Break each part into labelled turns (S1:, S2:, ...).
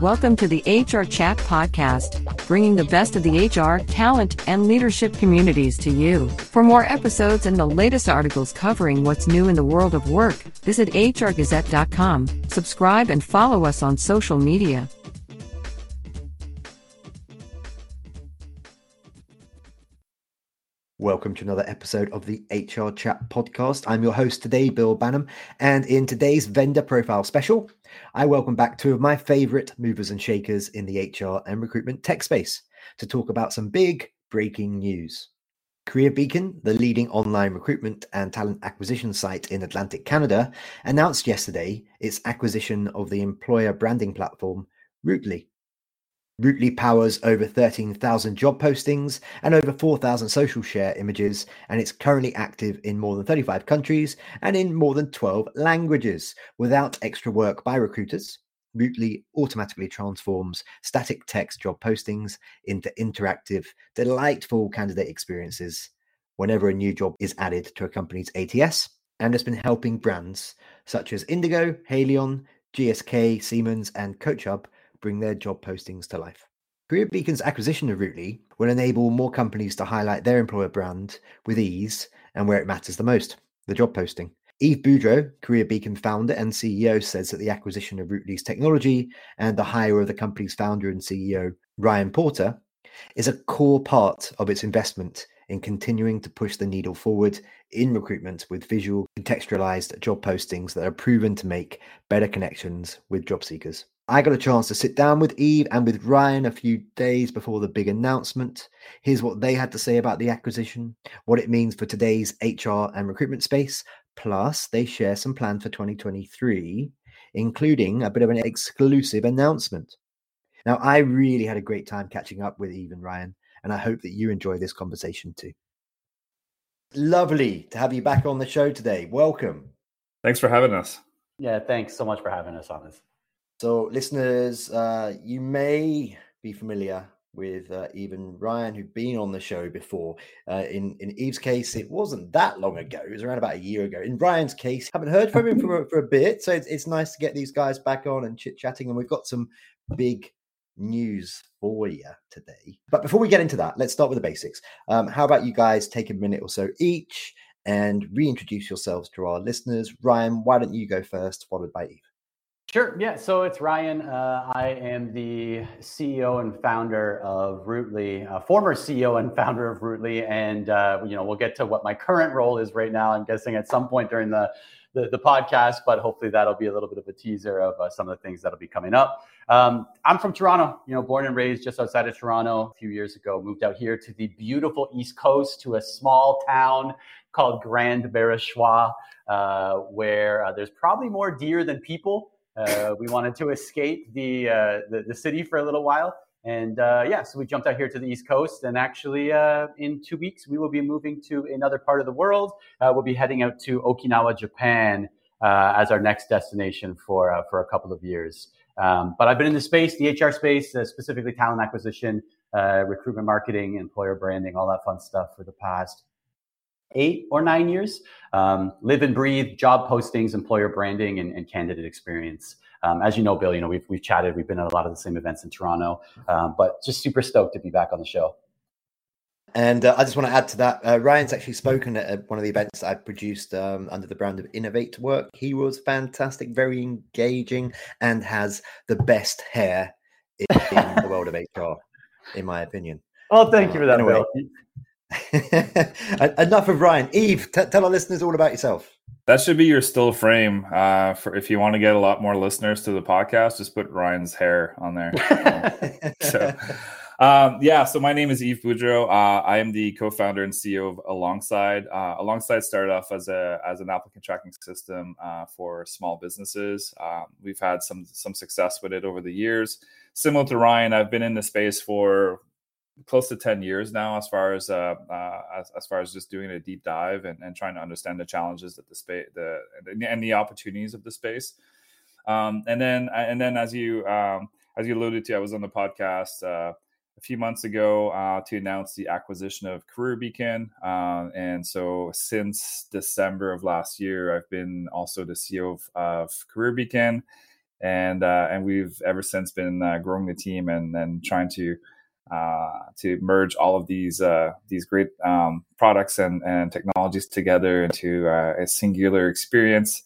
S1: Welcome to the HR Chat Podcast, bringing the best of the HR, talent, and leadership communities to you. For more episodes and the latest articles covering what's new in the world of work, visit hrgazette.com, subscribe, and follow us on social media.
S2: Welcome to another episode of the HR Chat podcast. I'm your host today, Bill Banham, and in today's vendor profile special, I welcome back two of my favorite movers and shakers in the HR and recruitment tech space to talk about some big breaking news. Career Beacon, the leading online recruitment and talent acquisition site in Atlantic Canada, announced yesterday its acquisition of the employer branding platform Rootly. Rootly powers over 13,000 job postings and over 4,000 social share images, and it's currently active in more than 35 countries and in more than 12 languages. Without extra work by recruiters, Rootly automatically transforms static text job postings into interactive, delightful candidate experiences whenever a new job is added to a company's ATS, and has been helping brands such as Indigo, Haleon, GSK, Siemens, and CoachHub bring their job postings to life. Career Beacon's acquisition of Rootly will enable more companies to highlight their employer brand with ease and where it matters the most the job posting. Eve Boudreau, Career Beacon founder and CEO, says that the acquisition of Rootly's technology and the hire of the company's founder and CEO, Ryan Porter, is a core part of its investment in continuing to push the needle forward in recruitment with visual, contextualized job postings that are proven to make better connections with job seekers. I got a chance to sit down with Eve and with Ryan a few days before the big announcement. Here's what they had to say about the acquisition, what it means for today's HR and recruitment space. Plus, they share some plans for 2023, including a bit of an exclusive announcement. Now, I really had a great time catching up with Eve and Ryan, and I hope that you enjoy this conversation too. Lovely to have you back on the show today. Welcome.
S3: Thanks for having us.
S4: Yeah, thanks so much for having us on this.
S2: So, listeners, uh, you may be familiar with uh, even Ryan, who'd been on the show before. Uh, in in Eve's case, it wasn't that long ago; it was around about a year ago. In Ryan's case, haven't heard from him for, for a bit, so it's, it's nice to get these guys back on and chit chatting. And we've got some big news for you today. But before we get into that, let's start with the basics. Um, how about you guys take a minute or so each and reintroduce yourselves to our listeners? Ryan, why don't you go first, followed by Yves?
S4: Sure. Yeah. So it's Ryan. Uh, I am the CEO and founder of Rootly, uh, former CEO and founder of Rootly, and uh, you know we'll get to what my current role is right now. I'm guessing at some point during the the, the podcast, but hopefully that'll be a little bit of a teaser of uh, some of the things that'll be coming up. Um, I'm from Toronto. You know, born and raised just outside of Toronto. A few years ago, moved out here to the beautiful East Coast to a small town called Grand Barachois, uh, where uh, there's probably more deer than people. Uh, we wanted to escape the, uh, the, the city for a little while, and uh, yeah, so we jumped out here to the East Coast. And actually, uh, in two weeks, we will be moving to another part of the world. Uh, we'll be heading out to Okinawa, Japan, uh, as our next destination for for a couple of years. Um, but I've been in the space, the HR space, specifically talent acquisition, recruitment marketing, employer branding, all that fun stuff for the past eight or nine years. Um, live and breathe job postings, employer branding, and, and candidate experience. Um, as you know, Bill, you know we've we've chatted. We've been at a lot of the same events in Toronto, um, but just super stoked to be back on the show.
S2: And uh, I just want to add to that. Uh, Ryan's actually spoken at one of the events I produced um, under the brand of Innovate Work. He was fantastic, very engaging, and has the best hair in, in the world of HR, in my opinion.
S4: Oh, thank you for that, anyway, Bill.
S2: Enough of Ryan. Eve, t- tell our listeners all about yourself.
S3: That should be your still frame. Uh, for if you want to get a lot more listeners to the podcast, just put Ryan's hair on there. So, um, yeah. So my name is Eve Boudreau. Uh, I am the co-founder and CEO of Alongside. Uh, Alongside started off as a as an applicant tracking system uh, for small businesses. Um, we've had some some success with it over the years. Similar to Ryan, I've been in the space for close to 10 years now as far as uh, uh, as, as far as just doing a deep dive and, and trying to understand the challenges that the space the and the opportunities of the space. Um, and then and then as you um, as you alluded to i was on the podcast uh, a few months ago uh, to announce the acquisition of career beacon. Uh, and so since december of last year i've been also the ceo of, of career beacon. And uh, and we've ever since been uh, growing the team and and trying to uh, to merge all of these uh, these great um, products and, and technologies together into uh, a singular experience.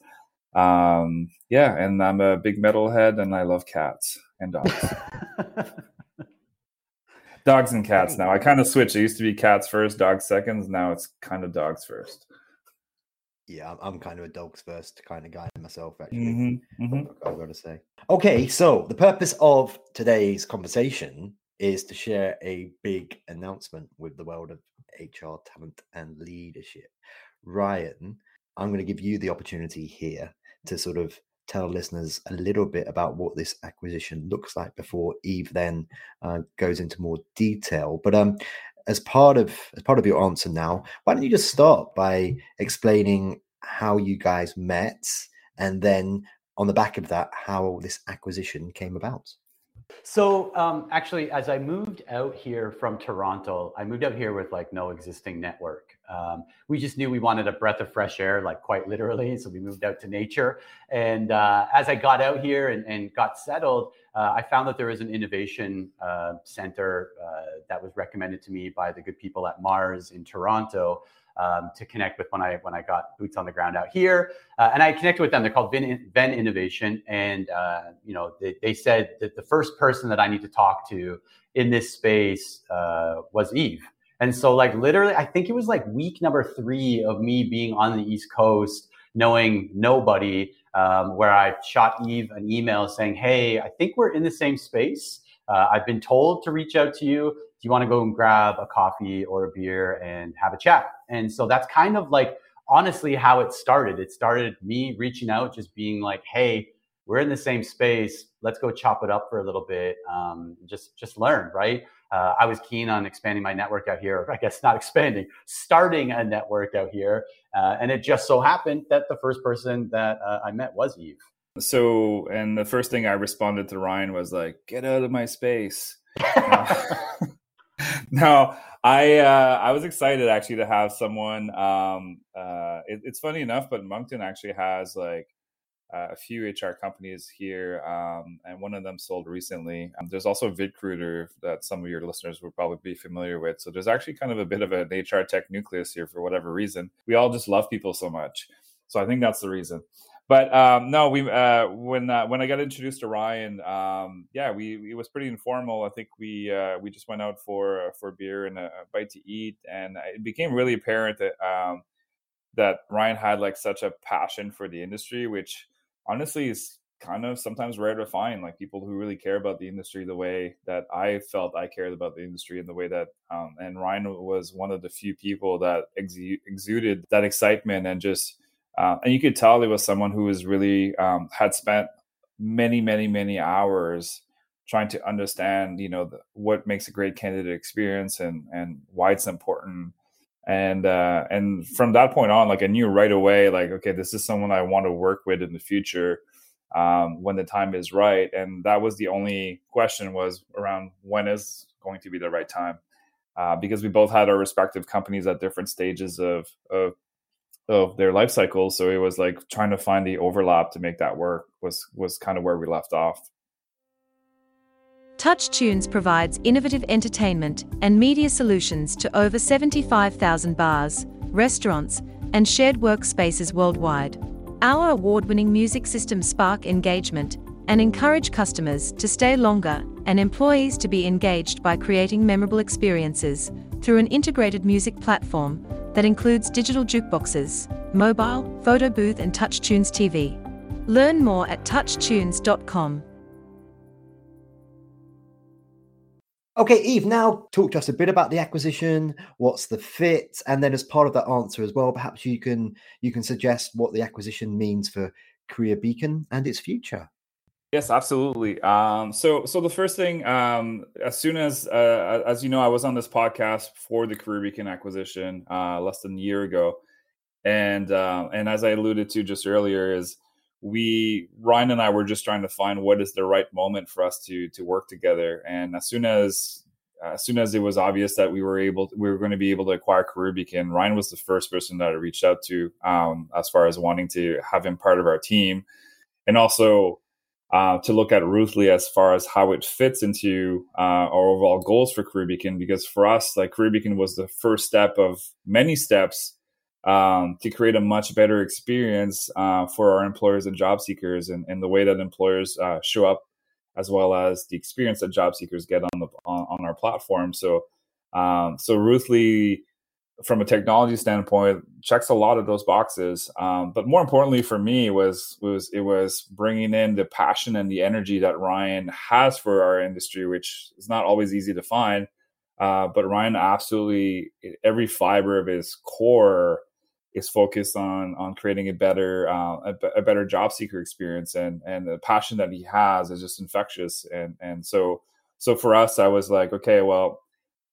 S3: Um, yeah, and I'm a big metalhead, and I love cats and dogs. dogs and cats now. I kind of switched. It used to be cats first, dogs seconds. Now it's kind of dogs first.
S2: Yeah, I'm kind of a dogs first kind of guy myself, actually.
S3: Mm-hmm, mm-hmm.
S2: I've got to say. Okay, so the purpose of today's conversation is to share a big announcement with the world of HR talent and leadership. Ryan, I'm going to give you the opportunity here to sort of tell listeners a little bit about what this acquisition looks like before Eve then uh, goes into more detail. But um, as part of as part of your answer now, why don't you just start by explaining how you guys met, and then on the back of that, how this acquisition came about?
S4: So um, actually, as I moved out here from Toronto, I moved out here with like no existing network. Um, we just knew we wanted a breath of fresh air, like quite literally. So we moved out to nature. And uh, as I got out here and, and got settled, uh, I found that there was an innovation uh, center uh, that was recommended to me by the good people at Mars in Toronto um, to connect with when I when I got boots on the ground out here. Uh, and I connected with them. They're called Venn Innovation, and uh, you know they, they, said that the first person that I need to talk to in this space uh, was Eve. And so, like literally, I think it was like week number three of me being on the East Coast, knowing nobody. Um, where I shot Eve an email saying, "Hey, I think we're in the same space. Uh, I've been told to reach out to you do you want to go and grab a coffee or a beer and have a chat? And so that's kind of like honestly how it started. It started me reaching out, just being like, hey, we're in the same space. Let's go chop it up for a little bit. Um, just just learn, right? Uh, I was keen on expanding my network out here. I guess not expanding, starting a network out here. Uh, and it just so happened that the first person that uh, I met was Eve.
S3: So, and the first thing I responded to Ryan was like, "Get out of my space." No, I uh, I was excited actually to have someone. Um, uh, it, it's funny enough, but Moncton actually has like uh, a few HR companies here, um, and one of them sold recently. Um, there's also VidCruiter that some of your listeners would probably be familiar with. So there's actually kind of a bit of an HR tech nucleus here for whatever reason. We all just love people so much. So I think that's the reason but um, no, we uh, when uh, when I got introduced to Ryan, um, yeah, we it was pretty informal. I think we uh, we just went out for uh, for beer and a, bite to eat, and it became really apparent that um, that Ryan had like such a passion for the industry, which honestly is kind of sometimes rare to find. Like people who really care about the industry the way that I felt I cared about the industry, and the way that um, and Ryan was one of the few people that exuded that excitement and just uh, and you could tell it was someone who was really um, had spent many, many, many hours trying to understand, you know, the, what makes a great candidate experience and and why it's important. And uh, and from that point on, like I knew right away, like okay, this is someone I want to work with in the future um, when the time is right. And that was the only question was around when is going to be the right time. Uh, because we both had our respective companies at different stages of, of of their life cycles. So it was like trying to find the overlap to make that work was was kind of where we left off.
S5: TouchTunes provides innovative entertainment and media solutions to over 75,000 bars, restaurants, and shared workspaces worldwide. Our award winning music systems spark engagement and encourage customers to stay longer and employees to be engaged by creating memorable experiences through an integrated music platform that includes digital jukeboxes, mobile, photo booth, and TouchTunes TV. Learn more at touchtunes.com.
S2: Okay, Eve, now talk to us a bit about the acquisition, what's the fit, and then as part of that answer as well, perhaps you can you can suggest what the acquisition means for Career Beacon and its future.
S3: Yes, absolutely. Um, so, so the first thing, um, as soon as, uh, as you know, I was on this podcast for the Career Beacon acquisition uh, less than a year ago, and uh, and as I alluded to just earlier, is we Ryan and I were just trying to find what is the right moment for us to to work together, and as soon as as soon as it was obvious that we were able we were going to be able to acquire career beacon ryan was the first person that i reached out to um, as far as wanting to have him part of our team. And also uh, to look at Rootly as far as how it fits into uh, our overall goals for Career Beacon. Because for us, like Career Beacon was the first step of many steps um, to create a much better experience uh, for our employers and job seekers, and, and the way that employers uh, show up, as well as the experience that job seekers get on the on, on our platform. So, um, so Rootly from a technology standpoint checks a lot of those boxes. Um, but more importantly for me was was it was bringing in the passion and the energy that ryan has for our industry which is not always easy to find. Uh, but ryan absolutely every fiber of his core is focused on on creating a better uh, a, a, better job seeker experience. And and the passion that he has is just infectious. And and so so for us i was like okay well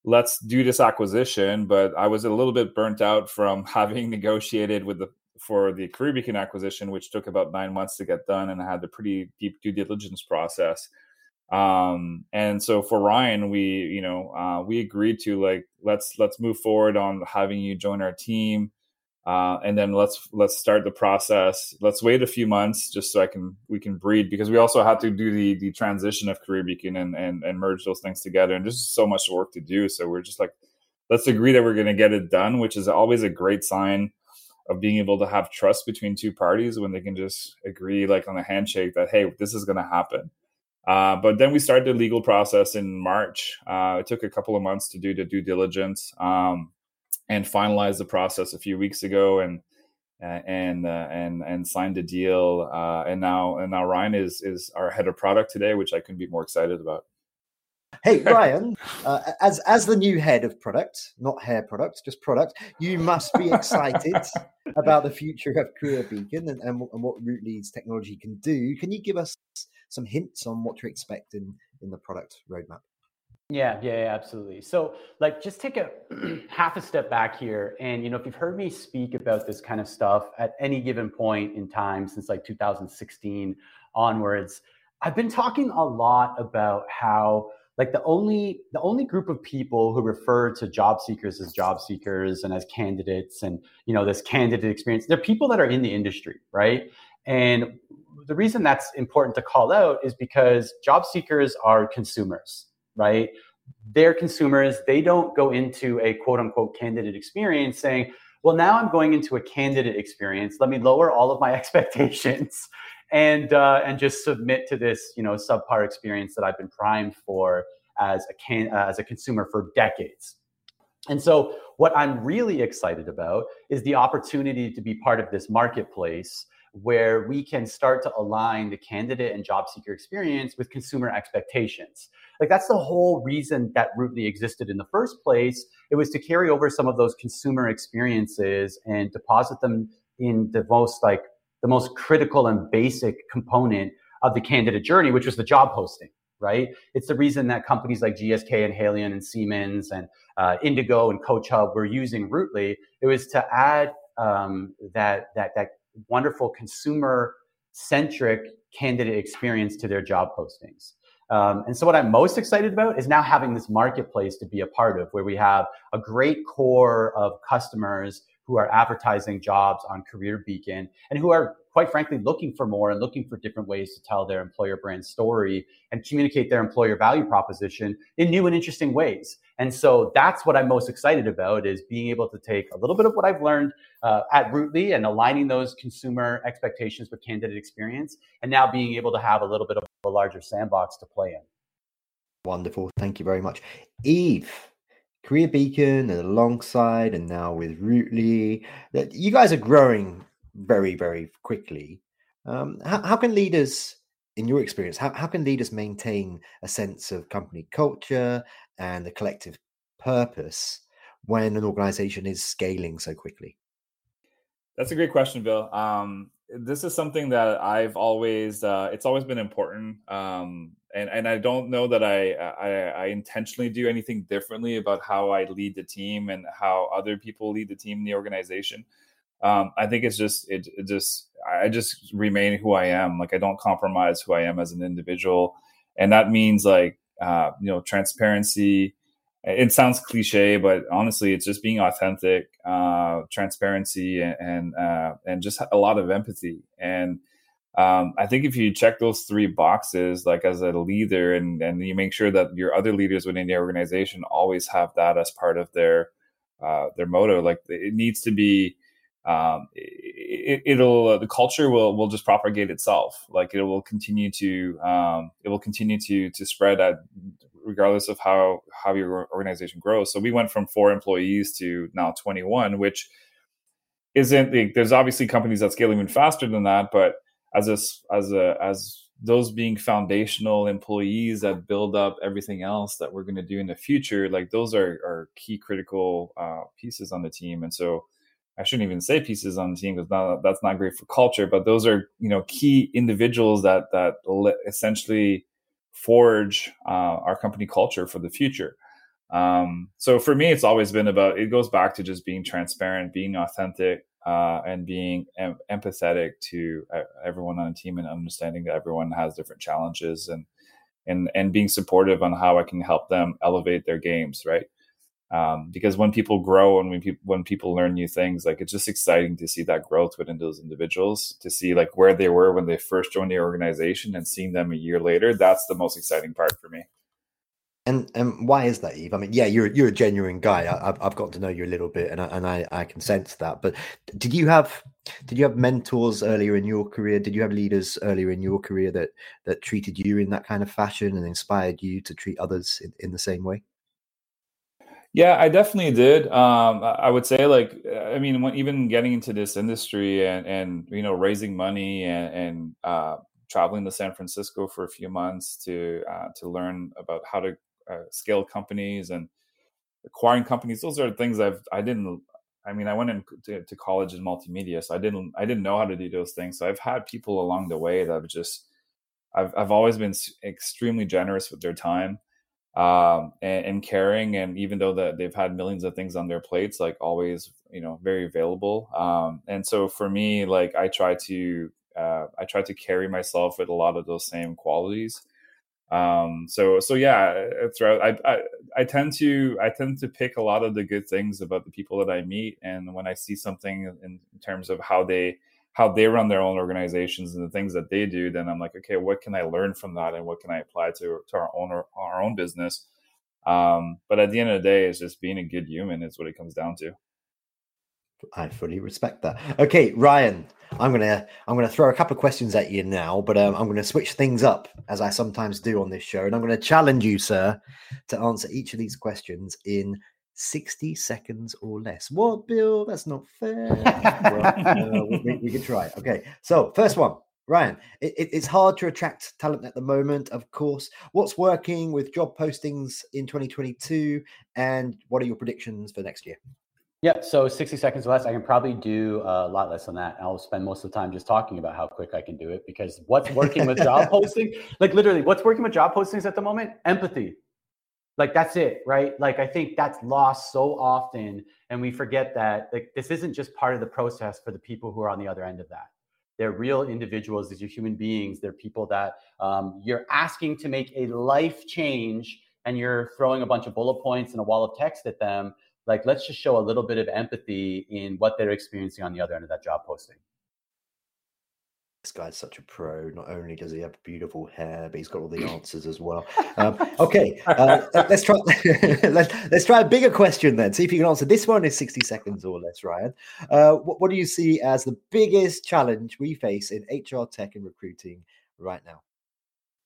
S3: let's do this acquisition. But I was a little bit burnt out from having negotiated with the for the Career Beacon acquisition, which took about nine months to get done, and I had a pretty deep due diligence process. Um, and so for Ryan, we you know uh, we agreed to like let's let's move forward on having you join our team uh, and then let's let's start the process. Let's wait a few months just so I can we can breed because we also had to do the the transition of Career Beacon and and, and merge those things together. And there's so much work to do. So we're just like, let's agree that we're going to get it done, which is always a great sign of being able to have trust between two parties when they can just agree like on a handshake that hey, this is going to happen. Uh, but then we started the legal process in March. Uh, it took a couple of months to do the due diligence. Um, and finalized the process a few weeks ago and and uh, and and signed a deal uh, and now and now Ryan is is our head of product today which I couldn't be more excited about.
S2: Hey Ryan, uh, as as the new head of product, not hair product, just product, you must be excited about the future of Career Beacon and, and, and what Rootly's technology can do. Can you give us some hints on what to expect in in the product roadmap?
S4: Yeah, yeah, yeah, absolutely. So, like, just take a half a step back here, and you know, if you've heard me speak about this kind of stuff at any given point in time since like 2016 onwards, I've been talking a lot about how like the only the only group of people who refer to job seekers as job seekers and as candidates and you know this candidate experience they're people that are in the industry right and the reason that's important to call out is because job seekers are consumers right? They're consumers. They don't go into a quote unquote candidate experience saying, well, now I'm going into a candidate experience. Let me lower all of my expectations and uh, and just submit to this, you know, subpar experience that I've been primed for as a can uh, as a consumer for decades. And so, what I'm really excited about is the opportunity to be part of this marketplace where we can start to align the candidate and job seeker experience with consumer expectations. Like that's the whole reason that Rootly existed in the first place. It was to carry over some of those consumer experiences and deposit them in the most like the most critical and basic component of the candidate journey, which was the job posting right? It's the reason that companies like GSK and Haleon and Siemens and uh, Indigo and Coach Hub were using Rootly. It was to add um, that that that wonderful consumer centric candidate experience to their job postings. Um, and so, what I'm most excited about is now having this marketplace to be a part of, where we have a great core of customers who are advertising jobs on Career Beacon and who are quite frankly looking for more and looking for different ways to tell their employer brand story and communicate their employer value proposition in new and interesting ways. And so that's what I'm most excited about is being able to take a little bit of what I've learned uh, at Rootly and aligning those consumer expectations with candidate experience and now being able to have a little bit of a larger sandbox to play in.
S2: Wonderful. Thank you very much. Eve, Career Beacon and alongside, and now with Rootly, that you guys are growing very, very quickly. Um, how, how, can leaders, in your experience, how, how can leaders maintain a sense of company culture and the collective purpose when an organization is scaling so quickly?
S3: That's a great question, Bill. Um, this is something that I've always, uh, it's always been important. Um, and and I don't know that I, I, I intentionally do anything differently about how I lead the team and how other people lead the team in the organization. Um, I think it's just it, it, just I just remain who I am. Like I don't compromise who I am as an individual, and that means like uh, you know transparency. It sounds cliche, but honestly, it's just being authentic, uh, transparency, and and, uh, and just a lot of empathy and um, I think if you check those three boxes, like as a leader, and and you make sure that your other leaders within the organization always have that as part of their uh, their motto, like it needs to be. Um, it, will uh, the culture will will just propagate itself. Like it will continue to um, it will continue to to spread at regardless of how how your organization grows. So we went from four employees to now 21, which isn't there's obviously companies that scale even faster than that, but as a as a as those being foundational employees that build up everything else that we're going to do in the future like those are, are key critical uh, pieces on the team and so i shouldn't even say pieces on the team because that's not great for culture but those are you know key individuals that that essentially forge uh, our company culture for the future. Um, so for me, it's always been about, it goes back to just being transparent, being authentic, uh, and being em- empathetic to everyone on the team and understanding that everyone has different challenges and, and, and being supportive on how I can help them elevate their games. Right um, because when people grow and when people when people learn new things like it's just exciting to see that growth within those individuals to see like where they were when they first joined the organization and seeing them a year later that's the most exciting part for me.
S2: And and why is that eve? I mean yeah you're you're a genuine guy. I, have I've got to know you a little bit and I, and I i can sense that. But did you have did you have mentors earlier in your career? Did you have leaders earlier in your career that that treated you in that kind of fashion and inspired you to treat others in, in the same way
S3: yeah, I definitely did. Um, I would say, like, I mean, when, even getting into this industry and and you know raising money and, and uh, traveling to San Francisco for a few months to uh, to learn about how to uh, scale companies and acquiring companies. Those are things I've I didn't. I mean, I went into to college in multimedia, so I didn't I didn't know how to do those things. So I've had people along the way that have just I've I've always been extremely generous with their time um, and, and, caring. And even though that they've had millions of things on their plates, like always, you know, very available. Um, and so for me, like I try to, uh, I try to carry myself with a lot of those same qualities. Um, so, so yeah, throughout, I, I, I tend to, I tend to pick a lot of the good things about the people that I meet. And when I see something in terms of how they, how they run their own organizations and the things that they do, then I'm like, okay, what can I learn from that, and what can I apply to to our own our own business? Um, but at the end of the day, it's just being a good human is what it comes down to.
S2: I fully respect that. Okay, Ryan, I'm gonna I'm gonna throw a couple of questions at you now, but um, I'm gonna switch things up as I sometimes do on this show, and I'm gonna challenge you, sir, to answer each of these questions in 60 seconds or less. What, Bill? That's not fair. well, uh, we, we, can try. Okay. So, first one, Ryan, it, it, it's hard to attract talent at the moment, of course. What's working with job postings in 2022? And what are your predictions for next year?
S4: Yeah, so 60 seconds or less. I can probably do a lot less than that. I'll spend most of the time just talking about how quick I can do it because what's working with job posting, like literally, what's working with job postings at the moment? Empathy like that's it right? Like i think that's lost so often and we forget that like this isn't just part of the process for the people who are on the other end of that. They're real individuals these are human beings they're people that um, you're asking to make a life change and you're throwing a bunch of bullet points and a wall of text at them. Like let's just show a little bit of empathy in what they're experiencing on the other end of that job posting
S2: this guy's such a pro. Not only does he have beautiful hair, but he's got all the answers as well. Um, okay, uh, let's try. let's, let's try a bigger question then. See if you can answer this one in sixty seconds or less. Ryan, uh, what, what do you see as the biggest challenge we face in HR tech and recruiting right now?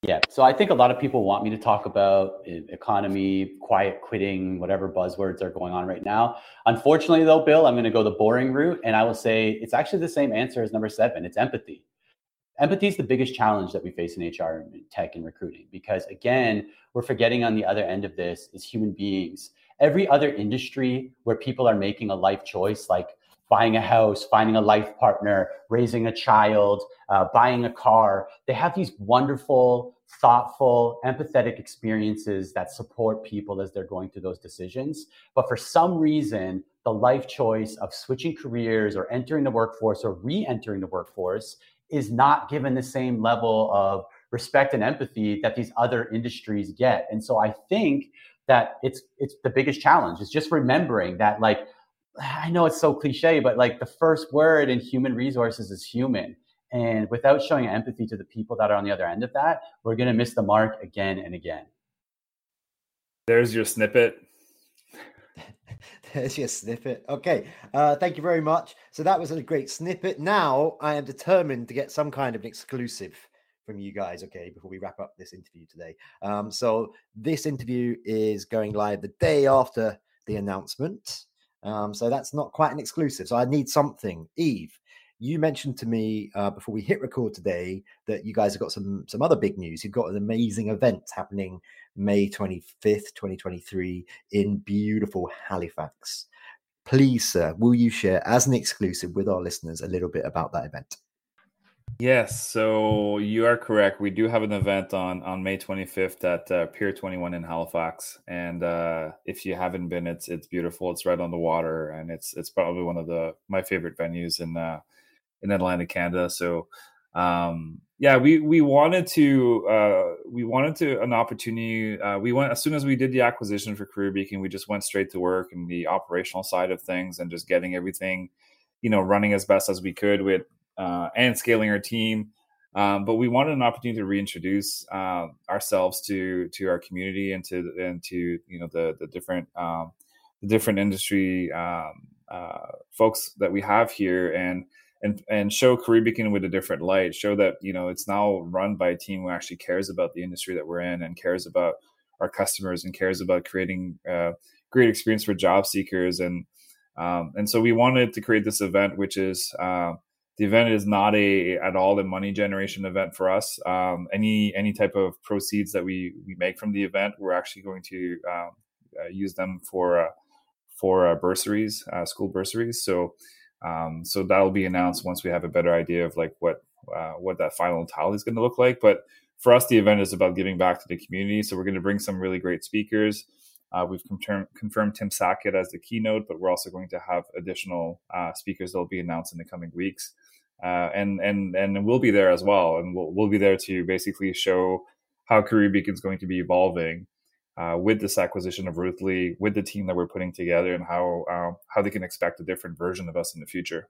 S4: Yeah, so I think a lot of people want me to talk about economy, quiet quitting, whatever buzzwords are going on right now. Unfortunately, though, Bill, I'm going to go the boring route, and I will say it's actually the same answer as number seven. It's empathy empathy is the biggest challenge that we face in HR and tech and recruiting because again, we're forgetting on the other end of this is human beings. Every other industry where people are making a life choice, like buying a house, finding a life partner, raising a child, uh, buying a car, they have these wonderful, thoughtful, empathetic experiences that support people as they're going through those decisions. But for some reason, the life choice of switching careers or entering the workforce or re entering the workforce is not given the same level of respect and empathy that these other industries get. And so I think that it's it's the biggest challenge is just remembering that like I know it's so cliche, but like the first word in human resources is human. And without showing empathy to the people that are on the other end of that, we're going to miss the mark again and again.
S3: There's your snippet.
S2: There's your snippet. Okay. Uh, thank you very much. So that was a great snippet. Now I am determined to get some kind of an exclusive from you guys, okay, before we wrap up this interview today. Um, so this interview is going live the day after the announcement. Um, so that's not quite an exclusive. So I need something. Eve, you mentioned to me uh, before we hit record today that you guys have got some some other big news. You've got an amazing event happening May 25th, 2023 in beautiful Halifax. Please, sir, will you share as an exclusive with our listeners a little bit about that event?
S3: Yes, so you are correct. We do have an event on on May 25th at uh, Pier 21 in Halifax, and uh, if you haven't been, it's it's beautiful. It's right on the water, and it's it's probably one of the my favorite venues in uh, in Atlantic Canada. So, um, yeah, we we wanted to uh, we wanted to an opportunity. Uh, we went as soon as we did the acquisition for Career Beacon, we just went straight to work and the operational side of things, and just getting everything, you know, running as best as we could with uh, and scaling our team. Um, but we wanted an opportunity to reintroduce uh, ourselves to to our community and to and to you know the the different um, the different industry um, uh, folks that we have here and and and show Career Beacon with a different light. Show that you know it's now run by a team who actually cares about the industry that we're in and cares about our customers and cares about creating uh, great experience for job seekers and um, and so we wanted to create this event, which is uh, the event is not a at all a money generation event for us. Um, any any type of proceeds that we we make from the event, we're actually going to um, uh, use them for uh, for uh, bursaries, school bursaries. So um, so that'll be announced once we have a better idea of like what uh, what that final tally is going to look like. But for us, the event is about giving back to the community. So we're going to bring some really great speakers. Uh, we've confirmed, confirmed Tim Sackett as the keynote, but we're also going to have additional uh, speakers that will be announced in the coming weeks, uh, and and and we'll be there as well, and we'll we'll be there to basically show how Career Beacon is going to be evolving uh, with this acquisition of Rootly, with the team that we're putting together, and how uh, how they can expect a different version of us in the future.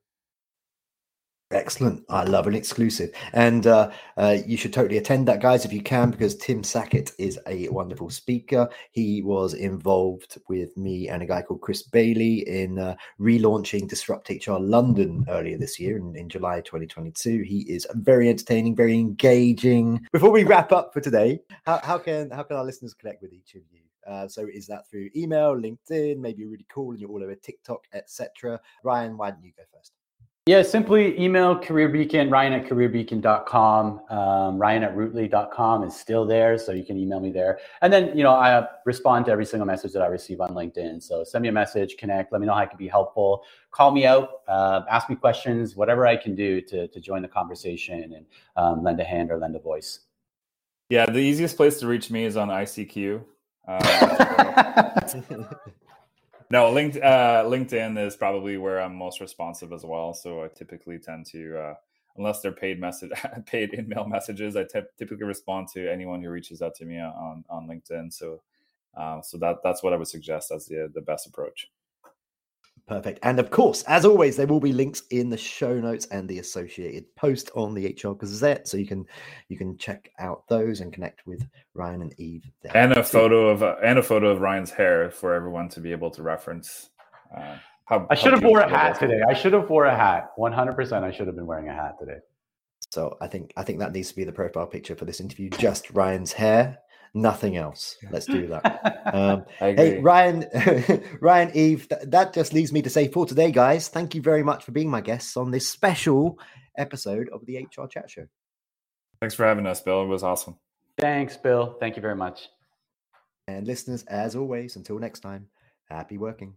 S2: Excellent. I love an exclusive. And uh, uh, you should totally attend that, guys, if you can, because Tim Sackett is a wonderful speaker. He was involved with me and a guy called Chris Bailey in uh, relaunching Disrupt HR London earlier this year in, in July 2022. He is very entertaining, very engaging. Before we wrap up for today, how, how can how can our listeners connect with each of you? Uh, so is that through email, LinkedIn, maybe you're really cool and you're all over TikTok, etc. Ryan, why don't you go first?
S4: Yeah, simply email careerbeacon, ryan at careerbeacon.com. Um, ryan at rootly.com is still there, so you can email me there. And then, you know, I respond to every single message that I receive on LinkedIn. So send me a message, connect, let me know how I can be helpful. Call me out, uh, ask me questions, whatever I can do to, to join the conversation and um, lend a hand or lend a voice.
S3: Yeah, the easiest place to reach me is on ICQ. Uh, No, uh, LinkedIn is probably where I'm most responsive as well. So I typically tend to, uh, unless they're paid message, paid email messages, I t- typically respond to anyone who reaches out to me on on LinkedIn. So, uh, so that that's what I would suggest as the the best approach.
S2: Perfect. And of course, as always, there will be links in the show notes and the associated post on the HR Gazette, so you can you can check out those and connect with Ryan and Eve.
S3: and a too. photo of uh, and a photo of Ryan's hair for everyone to be able to reference. Uh,
S4: how, I should have wore a hat today. I should have wore a hat. One hundred percent. I should have been wearing a hat today.
S2: So I think I think that needs to be the profile picture for this interview. Just Ryan's hair nothing else. Let's do that. Um, hey, Ryan, Ryan, Eve, th- that just leaves me to say for today, guys, thank you very much for being my guests on this special episode of the HR Chat Show.
S3: Thanks for having us, Bill. It was awesome.
S4: Thanks, Bill. Thank you very much.
S2: And listeners, as always, until next time, happy working.